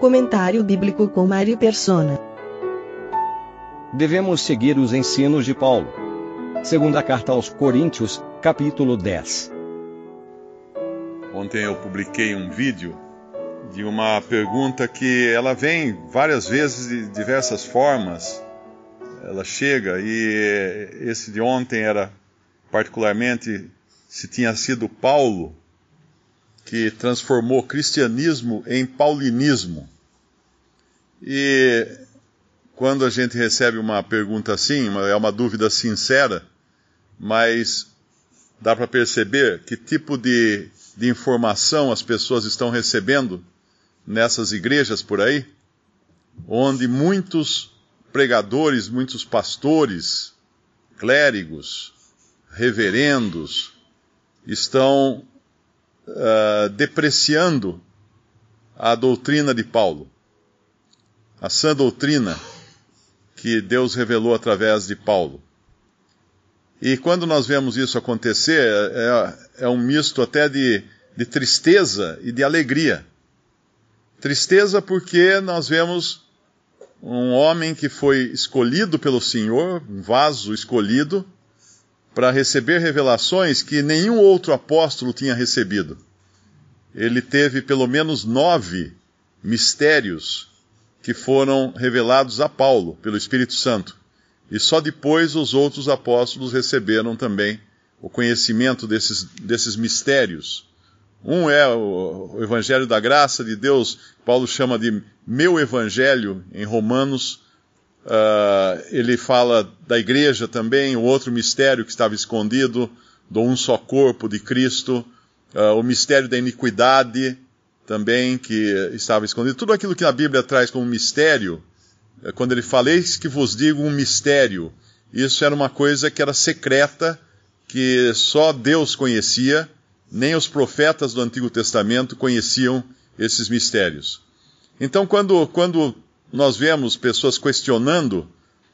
Comentário bíblico com Mari Persona. Devemos seguir os ensinos de Paulo. Segunda carta aos Coríntios, capítulo 10. Ontem eu publiquei um vídeo de uma pergunta que ela vem várias vezes de diversas formas. Ela chega e esse de ontem era particularmente se tinha sido Paulo que transformou cristianismo em paulinismo. E quando a gente recebe uma pergunta assim, uma, é uma dúvida sincera, mas dá para perceber que tipo de, de informação as pessoas estão recebendo nessas igrejas por aí, onde muitos pregadores, muitos pastores, clérigos, reverendos estão uh, depreciando a doutrina de Paulo, a sã doutrina que Deus revelou através de Paulo. E quando nós vemos isso acontecer, é, é um misto até de, de tristeza e de alegria. Tristeza porque nós vemos um homem que foi escolhido pelo Senhor, um vaso escolhido, para receber revelações que nenhum outro apóstolo tinha recebido. Ele teve pelo menos nove mistérios que foram revelados a Paulo pelo Espírito Santo. E só depois os outros apóstolos receberam também o conhecimento desses, desses mistérios. Um é o, o Evangelho da Graça de Deus, Paulo chama de meu Evangelho em Romanos. Uh, ele fala da igreja também, o outro mistério que estava escondido, do um só corpo de Cristo, uh, o mistério da iniquidade também que estava escondido. Tudo aquilo que a Bíblia traz como mistério, uh, quando ele fala, eis que vos digo um mistério, isso era uma coisa que era secreta, que só Deus conhecia, nem os profetas do Antigo Testamento conheciam esses mistérios. Então, quando, quando nós vemos pessoas questionando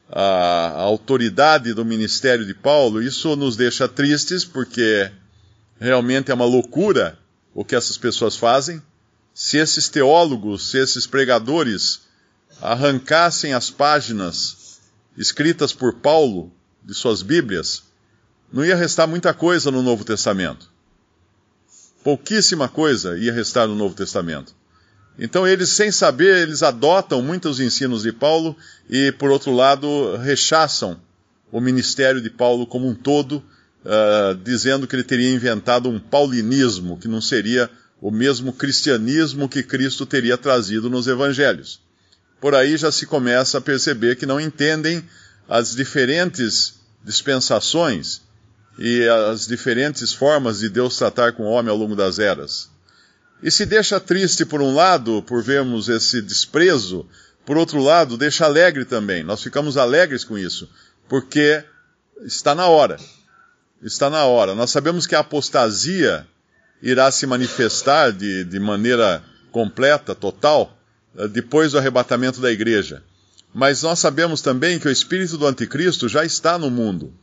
a, a autoridade do ministério de Paulo, isso nos deixa tristes, porque realmente é uma loucura o que essas pessoas fazem. Se esses teólogos, se esses pregadores arrancassem as páginas escritas por Paulo de suas Bíblias, não ia restar muita coisa no Novo Testamento. Pouquíssima coisa ia restar no Novo Testamento. Então eles, sem saber, eles adotam muitos ensinos de Paulo e, por outro lado, rechaçam o ministério de Paulo como um todo, uh, dizendo que ele teria inventado um paulinismo, que não seria o mesmo cristianismo que Cristo teria trazido nos evangelhos. Por aí já se começa a perceber que não entendem as diferentes dispensações e as diferentes formas de Deus tratar com o homem ao longo das eras. E se deixa triste por um lado, por vermos esse desprezo, por outro lado, deixa alegre também. Nós ficamos alegres com isso, porque está na hora. Está na hora. Nós sabemos que a apostasia irá se manifestar de, de maneira completa, total, depois do arrebatamento da igreja. Mas nós sabemos também que o espírito do anticristo já está no mundo.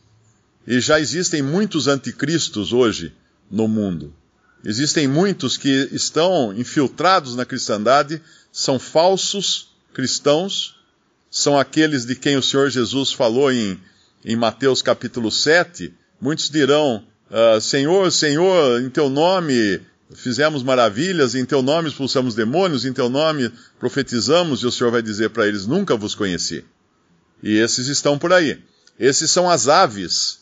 E já existem muitos anticristos hoje no mundo. Existem muitos que estão infiltrados na cristandade, são falsos cristãos, são aqueles de quem o Senhor Jesus falou em, em Mateus capítulo 7. Muitos dirão: uh, Senhor, Senhor, em teu nome fizemos maravilhas, em teu nome expulsamos demônios, em teu nome profetizamos, e o Senhor vai dizer para eles: Nunca vos conheci. E esses estão por aí. Esses são as aves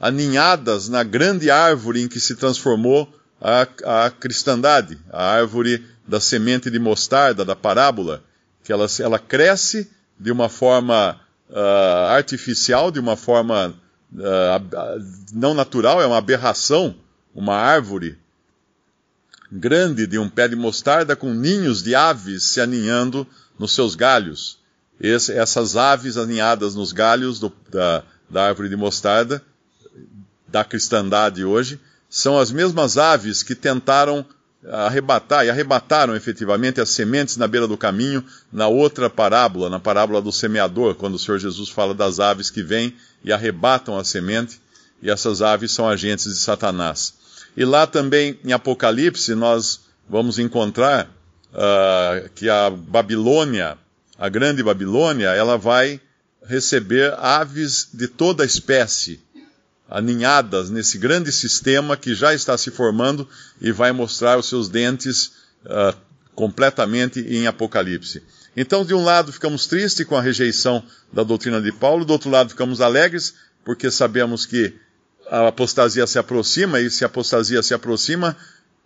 aninhadas na grande árvore em que se transformou a, cristandade, a árvore da semente de mostarda, da parábola, que ela, ela cresce de uma forma uh, artificial, de uma forma uh, não natural, é uma aberração, uma árvore grande de um pé de mostarda com ninhos de aves se aninhando nos seus galhos. Esse, essas aves aninhadas nos galhos do, da, da árvore de mostarda, da cristandade hoje, são as mesmas aves que tentaram arrebatar, e arrebataram efetivamente as sementes na beira do caminho, na outra parábola, na parábola do semeador, quando o Senhor Jesus fala das aves que vêm e arrebatam a semente, e essas aves são agentes de Satanás. E lá também em Apocalipse nós vamos encontrar uh, que a Babilônia, a grande Babilônia, ela vai receber aves de toda espécie, aninhadas nesse grande sistema que já está se formando e vai mostrar os seus dentes uh, completamente em Apocalipse. Então, de um lado, ficamos tristes com a rejeição da doutrina de Paulo, do outro lado, ficamos alegres, porque sabemos que a apostasia se aproxima, e se a apostasia se aproxima,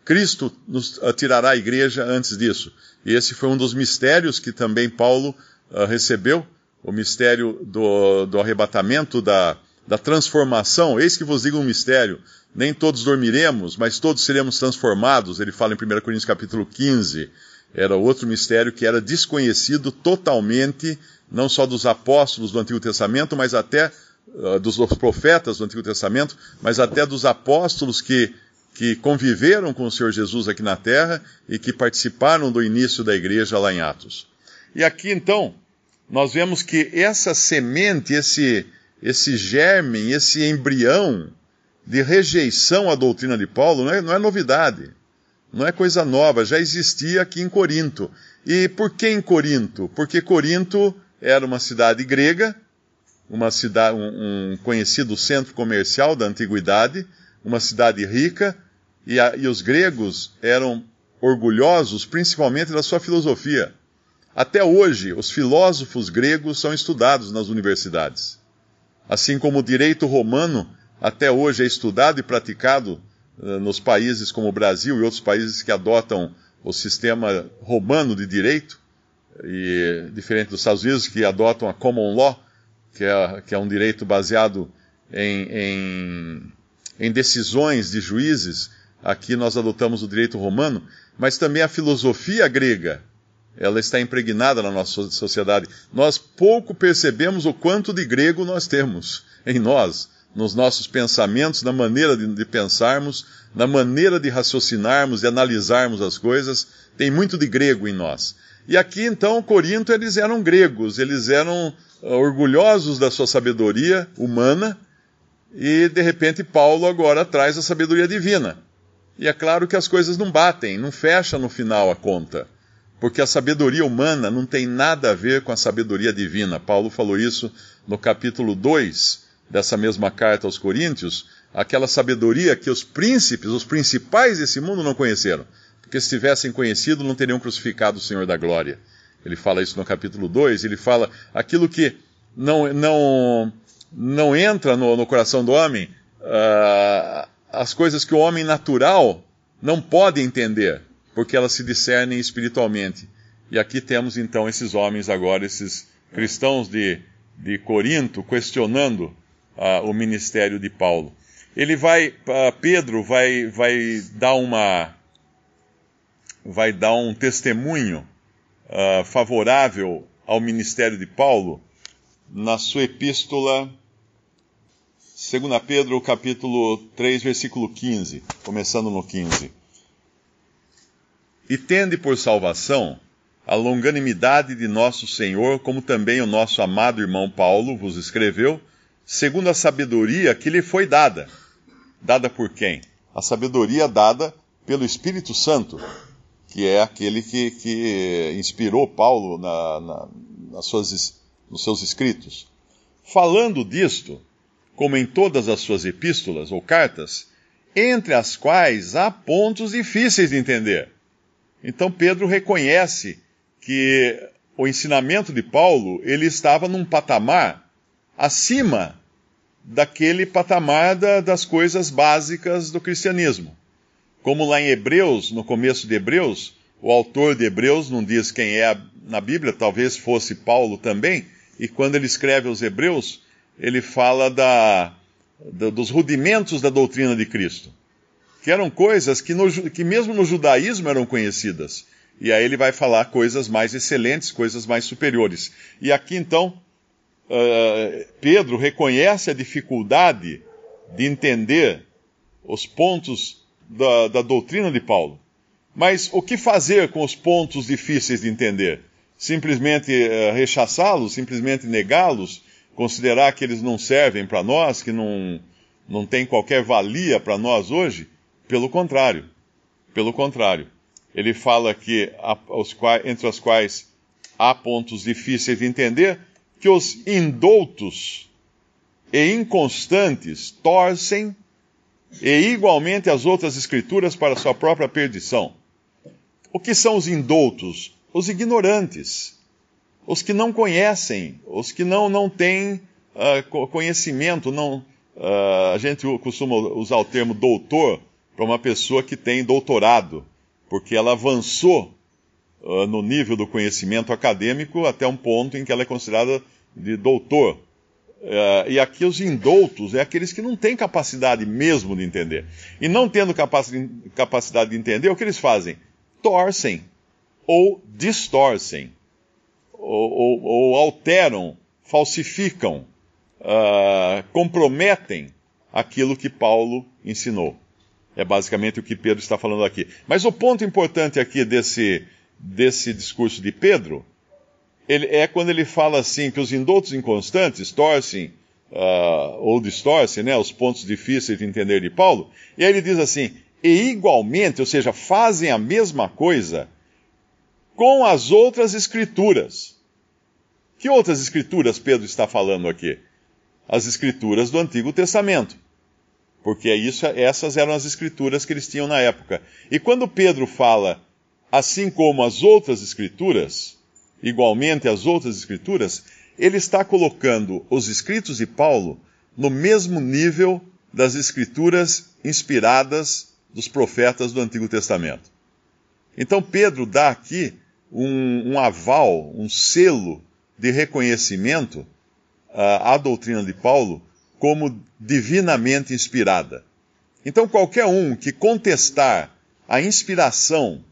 Cristo nos tirará a igreja antes disso. E esse foi um dos mistérios que também Paulo uh, recebeu, o mistério do, do arrebatamento, da, da transformação. Eis que vos digo um mistério. Nem todos dormiremos, mas todos seremos transformados. Ele fala em 1 Coríntios capítulo 15. Era outro mistério que era desconhecido totalmente, não só dos apóstolos do Antigo Testamento, mas até uh, dos profetas do Antigo Testamento, mas até dos apóstolos que que conviveram com o Senhor Jesus aqui na terra e que participaram do início da igreja lá em Atos. E aqui então, nós vemos que essa semente, esse, esse germe, esse embrião de rejeição à doutrina de Paulo não é, não é novidade, não é coisa nova, já existia aqui em Corinto. E por que em Corinto? Porque Corinto era uma cidade grega, uma cidade, um, um conhecido centro comercial da antiguidade, uma cidade rica, e, a, e os gregos eram orgulhosos principalmente da sua filosofia. Até hoje, os filósofos gregos são estudados nas universidades. Assim como o direito romano até hoje é estudado e praticado uh, nos países como o Brasil e outros países que adotam o sistema romano de direito, e diferente dos Estados Unidos que adotam a common law, que é, que é um direito baseado em, em em decisões de juízes, aqui nós adotamos o direito romano, mas também a filosofia grega, ela está impregnada na nossa sociedade. Nós pouco percebemos o quanto de grego nós temos em nós, nos nossos pensamentos, na maneira de, de pensarmos, na maneira de raciocinarmos, de analisarmos as coisas, tem muito de grego em nós. E aqui então, Corinto, eles eram gregos, eles eram uh, orgulhosos da sua sabedoria humana, e de repente Paulo agora traz a sabedoria divina. E é claro que as coisas não batem, não fecha no final a conta. Porque a sabedoria humana não tem nada a ver com a sabedoria divina. Paulo falou isso no capítulo 2 dessa mesma carta aos Coríntios, aquela sabedoria que os príncipes, os principais desse mundo não conheceram. Porque se tivessem conhecido, não teriam crucificado o Senhor da glória. Ele fala isso no capítulo 2, ele fala aquilo que não, não, não entra no, no coração do homem uh, as coisas que o homem natural não pode entender, porque elas se discernem espiritualmente. E aqui temos então esses homens agora, esses cristãos de, de Corinto, questionando uh, o ministério de Paulo. Ele vai, uh, Pedro vai, vai dar uma, vai dar um testemunho uh, favorável ao ministério de Paulo na sua epístola 2 Pedro capítulo 3, versículo 15, começando no 15. E tende por salvação a longanimidade de nosso Senhor, como também o nosso amado irmão Paulo vos escreveu, segundo a sabedoria que lhe foi dada. Dada por quem? A sabedoria dada pelo Espírito Santo, que é aquele que, que inspirou Paulo na, na, nas suas, nos seus escritos. Falando disto, como em todas as suas epístolas ou cartas, entre as quais há pontos difíceis de entender. Então Pedro reconhece que o ensinamento de Paulo ele estava num patamar acima daquele patamar da, das coisas básicas do cristianismo. Como lá em Hebreus, no começo de Hebreus, o autor de Hebreus não diz quem é na Bíblia, talvez fosse Paulo também, e quando ele escreve aos Hebreus, ele fala da, da, dos rudimentos da doutrina de Cristo. Que eram coisas que, no, que mesmo no judaísmo eram conhecidas. E aí ele vai falar coisas mais excelentes, coisas mais superiores. E aqui então, uh, Pedro reconhece a dificuldade de entender os pontos da, da doutrina de Paulo. Mas o que fazer com os pontos difíceis de entender? Simplesmente uh, rechaçá-los, simplesmente negá-los, considerar que eles não servem para nós, que não, não têm qualquer valia para nós hoje? Pelo contrário. Pelo contrário ele fala que, entre os quais há pontos difíceis de entender, que os indoutos e inconstantes torcem e igualmente as outras escrituras para sua própria perdição. O que são os indoutos? Os ignorantes, os que não conhecem, os que não, não têm uh, conhecimento. Não, uh, a gente costuma usar o termo doutor para uma pessoa que tem doutorado porque ela avançou uh, no nível do conhecimento acadêmico até um ponto em que ela é considerada de doutor. Uh, e aqui os indoutos é aqueles que não têm capacidade mesmo de entender. E não tendo capacidade de entender, o que eles fazem? Torcem ou distorcem, ou, ou, ou alteram, falsificam, uh, comprometem aquilo que Paulo ensinou. É basicamente o que Pedro está falando aqui. Mas o ponto importante aqui desse, desse discurso de Pedro ele, é quando ele fala assim que os indoutos inconstantes torcem uh, ou distorcem né, os pontos difíceis de entender de Paulo. E aí ele diz assim: e igualmente, ou seja, fazem a mesma coisa com as outras escrituras. Que outras escrituras Pedro está falando aqui? As escrituras do Antigo Testamento porque é isso, essas eram as escrituras que eles tinham na época. E quando Pedro fala, assim como as outras escrituras, igualmente as outras escrituras, ele está colocando os escritos de Paulo no mesmo nível das escrituras inspiradas dos profetas do Antigo Testamento. Então Pedro dá aqui um, um aval, um selo de reconhecimento uh, à doutrina de Paulo como divinamente inspirada. Então, qualquer um que contestar a inspiração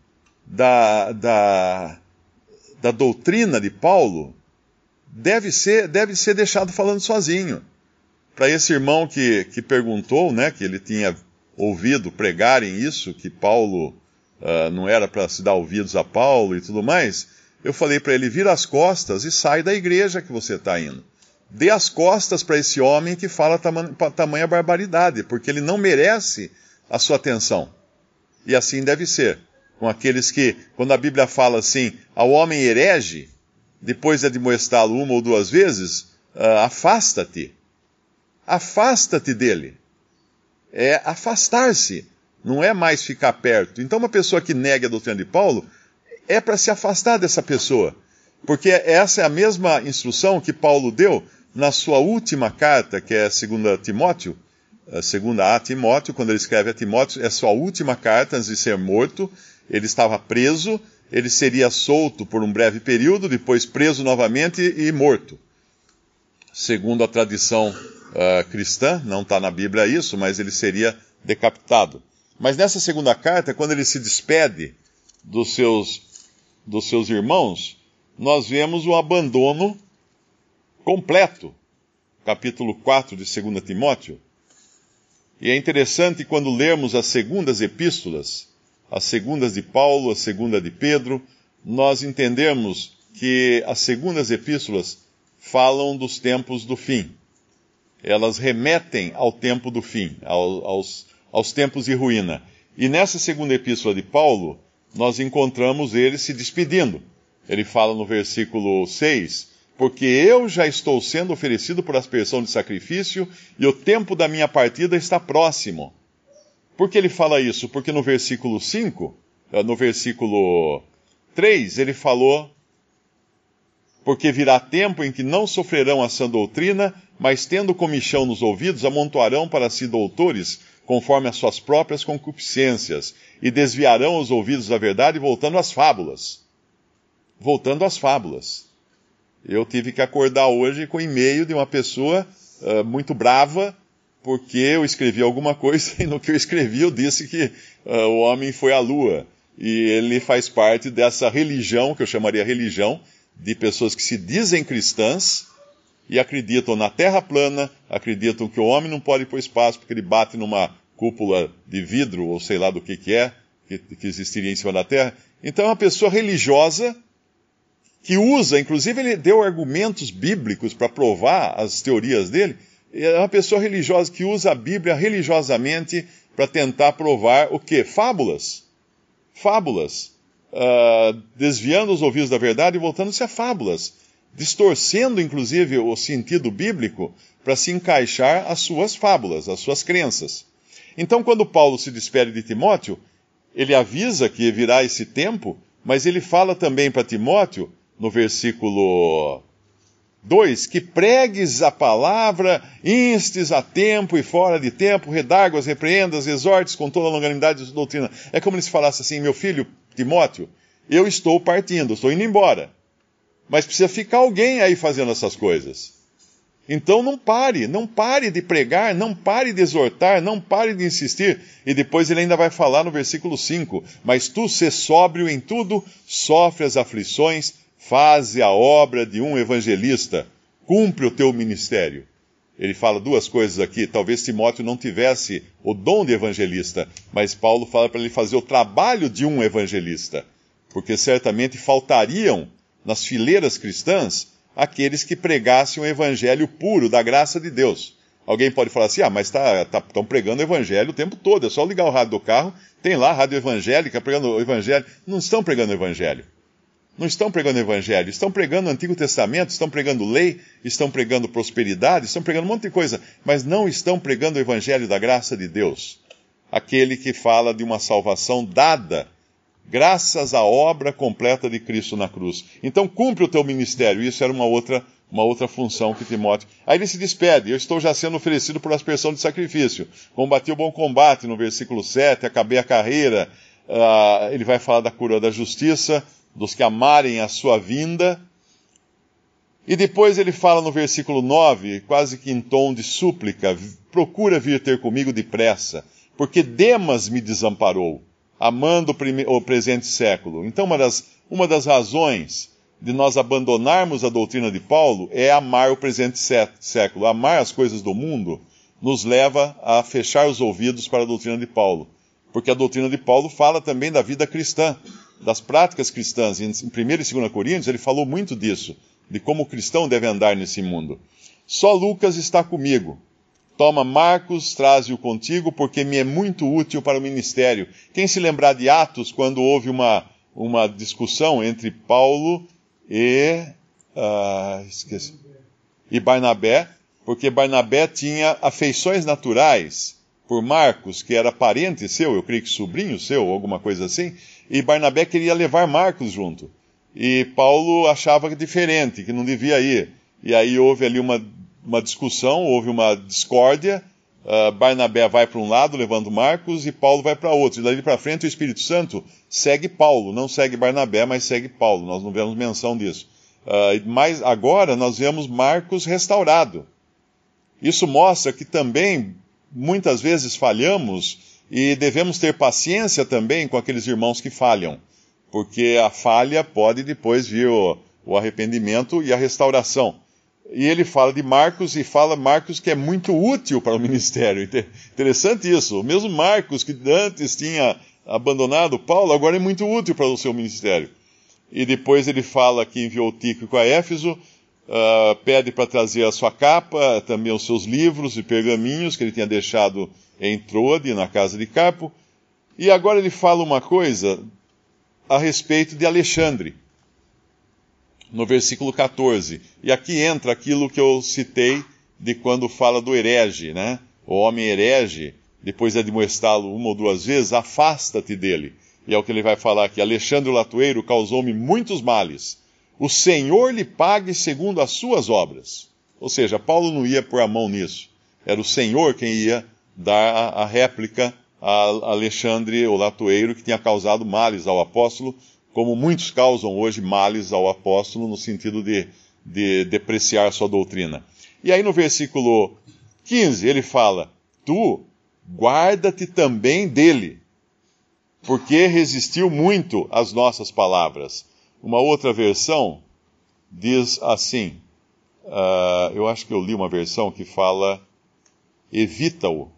da, da, da doutrina de Paulo deve ser, deve ser deixado falando sozinho. Para esse irmão que, que perguntou, né, que ele tinha ouvido pregarem isso, que Paulo uh, não era para se dar ouvidos a Paulo e tudo mais, eu falei para ele: vira as costas e sai da igreja que você está indo dê as costas para esse homem que fala tamanha, barbaridade, porque ele não merece a sua atenção. E assim deve ser com aqueles que, quando a Bíblia fala assim, ao homem herege, depois de admoestá-lo uma ou duas vezes, uh, afasta-te. Afasta-te dele. É afastar-se, não é mais ficar perto. Então, uma pessoa que nega a doutrina de Paulo é para se afastar dessa pessoa. Porque essa é a mesma instrução que Paulo deu na sua última carta, que é a segunda Timóteo, a segunda a Timóteo, quando ele escreve a Timóteo, é sua última carta antes de ser morto. Ele estava preso, ele seria solto por um breve período, depois preso novamente e morto. Segundo a tradição uh, cristã, não está na Bíblia isso, mas ele seria decapitado. Mas nessa segunda carta, quando ele se despede dos seus, dos seus irmãos, nós vemos o abandono completo, capítulo 4 de 2 Timóteo. E é interessante quando lermos as segundas epístolas, as segundas de Paulo, a segunda de Pedro, nós entendemos que as segundas epístolas falam dos tempos do fim. Elas remetem ao tempo do fim, aos, aos tempos de ruína. E nessa segunda epístola de Paulo, nós encontramos ele se despedindo. Ele fala no versículo 6 porque eu já estou sendo oferecido por aspersão de sacrifício e o tempo da minha partida está próximo. Por que ele fala isso? Porque no versículo 5, eh, no versículo 3, ele falou: Porque virá tempo em que não sofrerão a sã doutrina, mas tendo comichão nos ouvidos, amontoarão para si doutores, conforme as suas próprias concupiscências, e desviarão os ouvidos da verdade, voltando às fábulas. Voltando às fábulas. Eu tive que acordar hoje com e-mail de uma pessoa uh, muito brava, porque eu escrevi alguma coisa e no que eu escrevi eu disse que uh, o homem foi à lua. E ele faz parte dessa religião, que eu chamaria religião, de pessoas que se dizem cristãs e acreditam na terra plana, acreditam que o homem não pode ir para o espaço porque ele bate numa cúpula de vidro, ou sei lá do que, que é, que, que existiria em cima da terra. Então é uma pessoa religiosa que usa, inclusive ele deu argumentos bíblicos para provar as teorias dele. É uma pessoa religiosa que usa a Bíblia religiosamente para tentar provar o quê? Fábulas. Fábulas. Uh, desviando os ouvidos da verdade e voltando-se a fábulas. Distorcendo, inclusive, o sentido bíblico para se encaixar as suas fábulas, as suas crenças. Então, quando Paulo se despede de Timóteo, ele avisa que virá esse tempo, mas ele fala também para Timóteo no versículo 2: que pregues a palavra, instes a tempo e fora de tempo, redarguas, repreendas, exortes com toda a longanimidade de doutrina. É como se falasse assim: meu filho Timóteo, eu estou partindo, estou indo embora. Mas precisa ficar alguém aí fazendo essas coisas. Então não pare, não pare de pregar, não pare de exortar, não pare de insistir. E depois ele ainda vai falar no versículo 5: Mas tu, se sóbrio em tudo, sofre as aflições, faze a obra de um evangelista, cumpre o teu ministério. Ele fala duas coisas aqui. Talvez Timóteo não tivesse o dom de evangelista, mas Paulo fala para ele fazer o trabalho de um evangelista, porque certamente faltariam nas fileiras cristãs aqueles que pregassem o evangelho puro da graça de Deus. Alguém pode falar assim: ah, mas estão tá, tá, pregando o evangelho o tempo todo, é só ligar o rádio do carro, tem lá a rádio evangélica pregando o evangelho. Não estão pregando o evangelho não estão pregando o evangelho, estão pregando o Antigo Testamento, estão pregando lei, estão pregando prosperidade, estão pregando um monte de coisa, mas não estão pregando o evangelho da graça de Deus. Aquele que fala de uma salvação dada graças à obra completa de Cristo na cruz. Então cumpre o teu ministério. Isso era uma outra, uma outra função que Timóteo. Aí ele se despede. Eu estou já sendo oferecido por aspersão de sacrifício. Combati o bom combate, no versículo 7, acabei a carreira. Uh, ele vai falar da cura da justiça dos que amarem a sua vinda. E depois ele fala no versículo 9, quase que em tom de súplica: procura vir ter comigo depressa, porque Demas me desamparou, amando o presente século. Então, uma das, uma das razões de nós abandonarmos a doutrina de Paulo é amar o presente século. Amar as coisas do mundo nos leva a fechar os ouvidos para a doutrina de Paulo. Porque a doutrina de Paulo fala também da vida cristã das práticas cristãs, em 1 e 2 Coríntios, ele falou muito disso, de como o cristão deve andar nesse mundo. Só Lucas está comigo. Toma Marcos, traze-o contigo, porque me é muito útil para o ministério. Quem se lembrar de Atos, quando houve uma, uma discussão entre Paulo e. Uh, esqueci, e Barnabé, porque Barnabé tinha afeições naturais por Marcos, que era parente seu, eu creio que sobrinho seu, alguma coisa assim, e Barnabé queria levar Marcos junto. E Paulo achava diferente, que não devia ir. E aí houve ali uma, uma discussão, houve uma discórdia. Uh, Barnabé vai para um lado, levando Marcos, e Paulo vai para outro. E daí para frente o Espírito Santo segue Paulo, não segue Barnabé, mas segue Paulo. Nós não vemos menção disso. Uh, mas agora nós vemos Marcos restaurado. Isso mostra que também muitas vezes falhamos e devemos ter paciência também com aqueles irmãos que falham, porque a falha pode depois vir o, o arrependimento e a restauração. E ele fala de Marcos e fala Marcos que é muito útil para o ministério. Interessante isso. O mesmo Marcos que antes tinha abandonado Paulo, agora é muito útil para o seu ministério. E depois ele fala que enviou Tíquico a Éfeso, uh, pede para trazer a sua capa, também os seus livros e pergaminhos que ele tinha deixado em Troade, na casa de Carpo. E agora ele fala uma coisa a respeito de Alexandre, no versículo 14. E aqui entra aquilo que eu citei de quando fala do herege, né? O homem herege, depois de admoestá-lo uma ou duas vezes, afasta-te dele. E é o que ele vai falar aqui. Alexandre o Latoeiro causou-me muitos males. O Senhor lhe pague segundo as suas obras. Ou seja, Paulo não ia pôr a mão nisso. Era o Senhor quem ia dar a, a réplica a Alexandre, o latoeiro, que tinha causado males ao apóstolo, como muitos causam hoje males ao apóstolo, no sentido de, de depreciar sua doutrina. E aí no versículo 15, ele fala: Tu guarda-te também dele, porque resistiu muito às nossas palavras. Uma outra versão diz assim: uh, eu acho que eu li uma versão que fala: evita-o.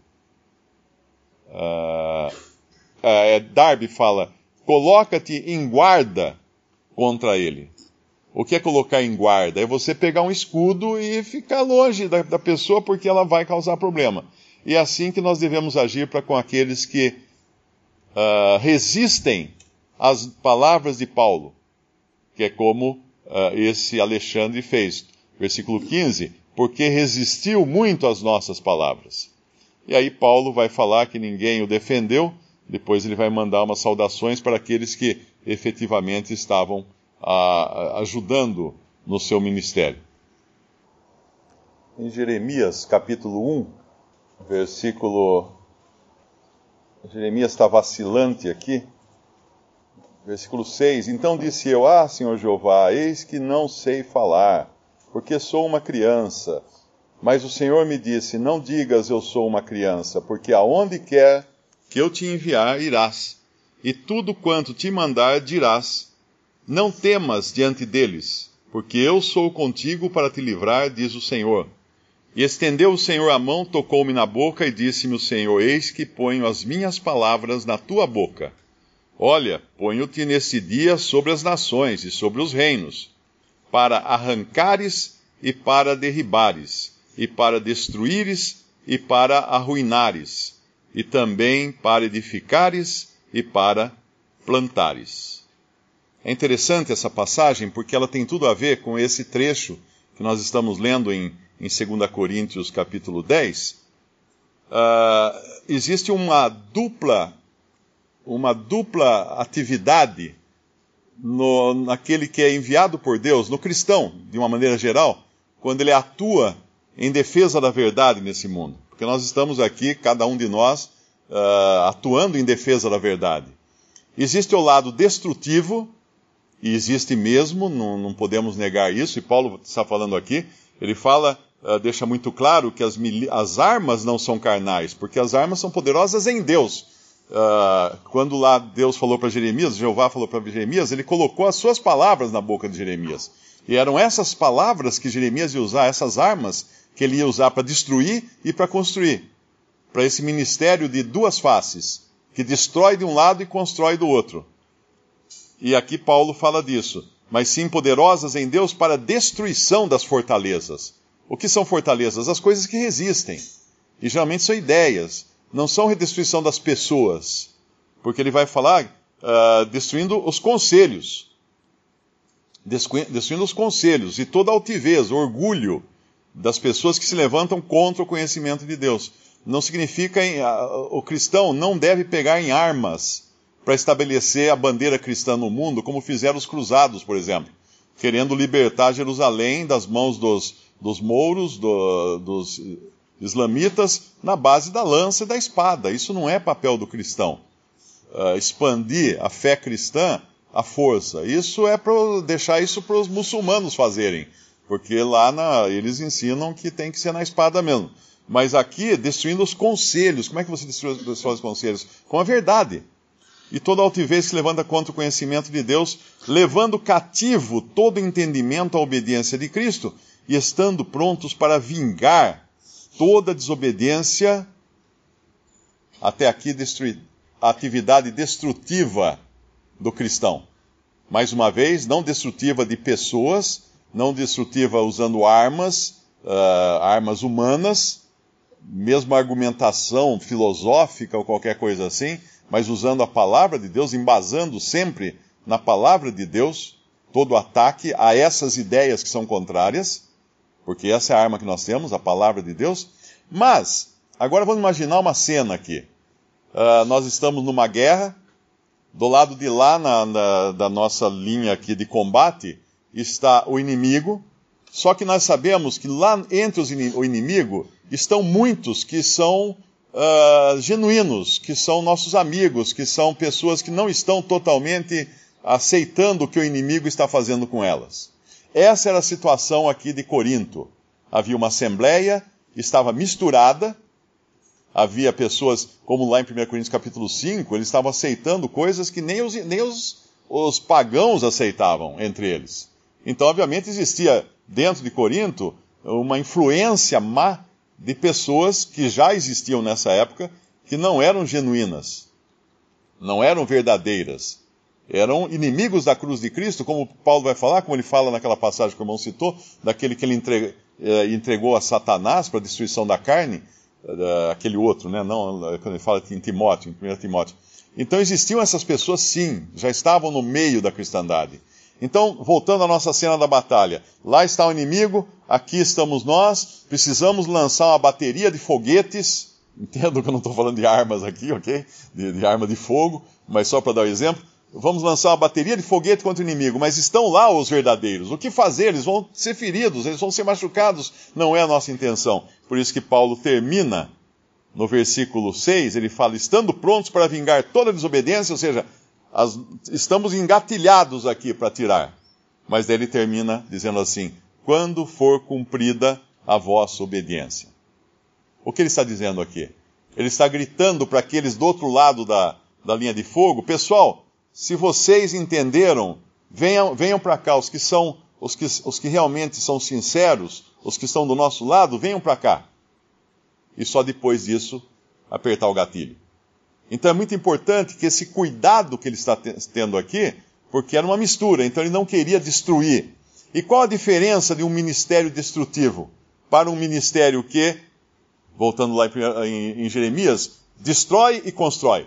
Uh, uh, Darby fala: coloca-te em guarda contra ele. O que é colocar em guarda? É você pegar um escudo e ficar longe da, da pessoa porque ela vai causar problema. E é assim que nós devemos agir para com aqueles que uh, resistem às palavras de Paulo, que é como uh, esse Alexandre fez. Versículo 15: Porque resistiu muito às nossas palavras. E aí Paulo vai falar que ninguém o defendeu, depois ele vai mandar umas saudações para aqueles que efetivamente estavam uh, ajudando no seu ministério. Em Jeremias capítulo 1, versículo. Jeremias está vacilante aqui. Versículo 6: Então disse eu: Ah, Senhor Jeová, eis que não sei falar, porque sou uma criança. Mas o Senhor me disse: Não digas eu sou uma criança, porque aonde quer que eu te enviar, irás, e tudo quanto te mandar dirás. Não temas diante deles, porque eu sou contigo para te livrar, diz o Senhor. E estendeu o Senhor a mão, tocou-me na boca e disse-me o Senhor: Eis que ponho as minhas palavras na tua boca. Olha, ponho-te nesse dia sobre as nações e sobre os reinos, para arrancares e para derribares, e para destruíres e para arruinares, e também para edificares e para plantares. É interessante essa passagem porque ela tem tudo a ver com esse trecho que nós estamos lendo em em 2 Coríntios capítulo 10, uh, ah, existe uma dupla, uma dupla atividade no, naquele que é enviado por Deus, no cristão, de uma maneira geral, quando ele atua em defesa da verdade nesse mundo. Porque nós estamos aqui, cada um de nós, uh, atuando em defesa da verdade. Existe o lado destrutivo, e existe mesmo, não, não podemos negar isso, e Paulo está falando aqui, ele fala uh, deixa muito claro que as, as, armas não são carnais, porque as armas são poderosas em Deus. Uh, quando lá Deus falou para Jeremias, Jeová falou para Jeremias, ele colocou as suas palavras na boca de Jeremias. E eram essas palavras que Jeremias ia usar, essas armas que ele ia usar para destruir e para construir. Para esse ministério de duas faces, que destrói de um lado e constrói do outro. E aqui Paulo fala disso. Mas sim poderosas em Deus para destruição das fortalezas. O que são fortalezas? As coisas que resistem. E geralmente são ideias, não são redestruição das pessoas. Porque ele vai falar uh, destruindo os conselhos. Destruindo os conselhos e toda altivez, orgulho das pessoas que se levantam contra o conhecimento de Deus. Não significa. Uh, o cristão não deve pegar em armas para estabelecer a bandeira cristã no mundo, como fizeram os cruzados, por exemplo, querendo libertar Jerusalém das mãos dos dos mouros, do, dos islamitas, na base da lança e da espada. Isso não é papel do cristão. Uh, expandir a fé cristã à força. Isso é para deixar isso para os muçulmanos fazerem, porque lá na, eles ensinam que tem que ser na espada mesmo. Mas aqui, destruindo os conselhos. Como é que você destrói, destrói os conselhos? Com a verdade. E toda altivez que levanta contra o conhecimento de Deus, levando cativo todo entendimento à obediência de Cristo, e estando prontos para vingar toda desobediência, até aqui a atividade destrutiva do cristão. Mais uma vez, não destrutiva de pessoas, não destrutiva usando armas, uh, armas humanas, mesmo argumentação filosófica ou qualquer coisa assim, mas usando a palavra de Deus, embasando sempre na palavra de Deus todo ataque a essas ideias que são contrárias porque essa é a arma que nós temos, a palavra de Deus. Mas, agora vamos imaginar uma cena aqui. Uh, nós estamos numa guerra, do lado de lá na, na, da nossa linha aqui de combate está o inimigo, só que nós sabemos que lá entre os, o inimigo estão muitos que são uh, genuínos, que são nossos amigos, que são pessoas que não estão totalmente aceitando o que o inimigo está fazendo com elas. Essa era a situação aqui de Corinto. Havia uma assembleia estava misturada. Havia pessoas, como lá em 1 Coríntios capítulo 5, eles estavam aceitando coisas que nem os, nem os, os pagãos aceitavam entre eles. Então, obviamente, existia dentro de Corinto uma influência má de pessoas que já existiam nessa época, que não eram genuínas, não eram verdadeiras, eram inimigos da cruz de Cristo, como Paulo vai falar, como ele fala naquela passagem que o irmão citou, daquele que ele eh, entregou a Satanás para a destruição da carne, eh, aquele outro, né? Não, quando ele fala em Timóteo, em 1 Timóteo. Então existiam essas pessoas, sim, já estavam no meio da cristandade. Então, voltando à nossa cena da batalha, lá está o inimigo, aqui estamos nós, precisamos lançar uma bateria de foguetes. Entendo que eu não estou falando de armas aqui, ok? De, de arma de fogo, mas só para dar o um exemplo. Vamos lançar uma bateria de foguete contra o inimigo, mas estão lá os verdadeiros. O que fazer? Eles vão ser feridos, eles vão ser machucados. Não é a nossa intenção. Por isso que Paulo termina no versículo 6, ele fala: estando prontos para vingar toda desobediência, ou seja, as, estamos engatilhados aqui para tirar. Mas ele termina dizendo assim: quando for cumprida a vossa obediência. O que ele está dizendo aqui? Ele está gritando para aqueles do outro lado da, da linha de fogo: pessoal, se vocês entenderam, venham, venham para cá, os que são os que, os que realmente são sinceros, os que estão do nosso lado, venham para cá. E só depois disso apertar o gatilho. Então é muito importante que esse cuidado que ele está tendo aqui, porque era uma mistura, então ele não queria destruir. E qual a diferença de um ministério destrutivo para um ministério que, voltando lá em, em Jeremias, destrói e constrói?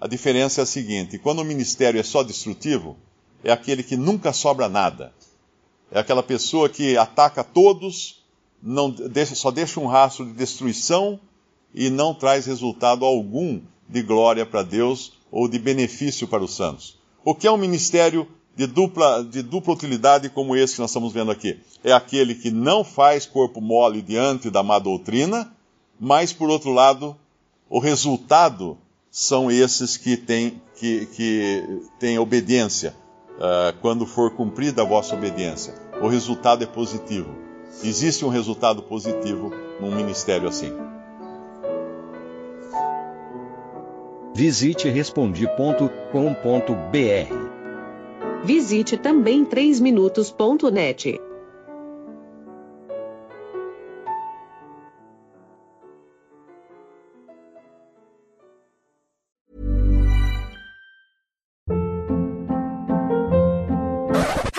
A diferença é a seguinte: quando o ministério é só destrutivo, é aquele que nunca sobra nada. É aquela pessoa que ataca todos, não deixa, só deixa um rastro de destruição e não traz resultado algum de glória para Deus ou de benefício para os santos. O que é um ministério de dupla, de dupla utilidade como esse que nós estamos vendo aqui? É aquele que não faz corpo mole diante da má doutrina, mas, por outro lado, o resultado são esses que têm, que, que têm obediência, uh, quando for cumprida a vossa obediência. O resultado é positivo. Existe um resultado positivo num ministério assim. Visite respondi.com.br. Visite também 3minutos.net.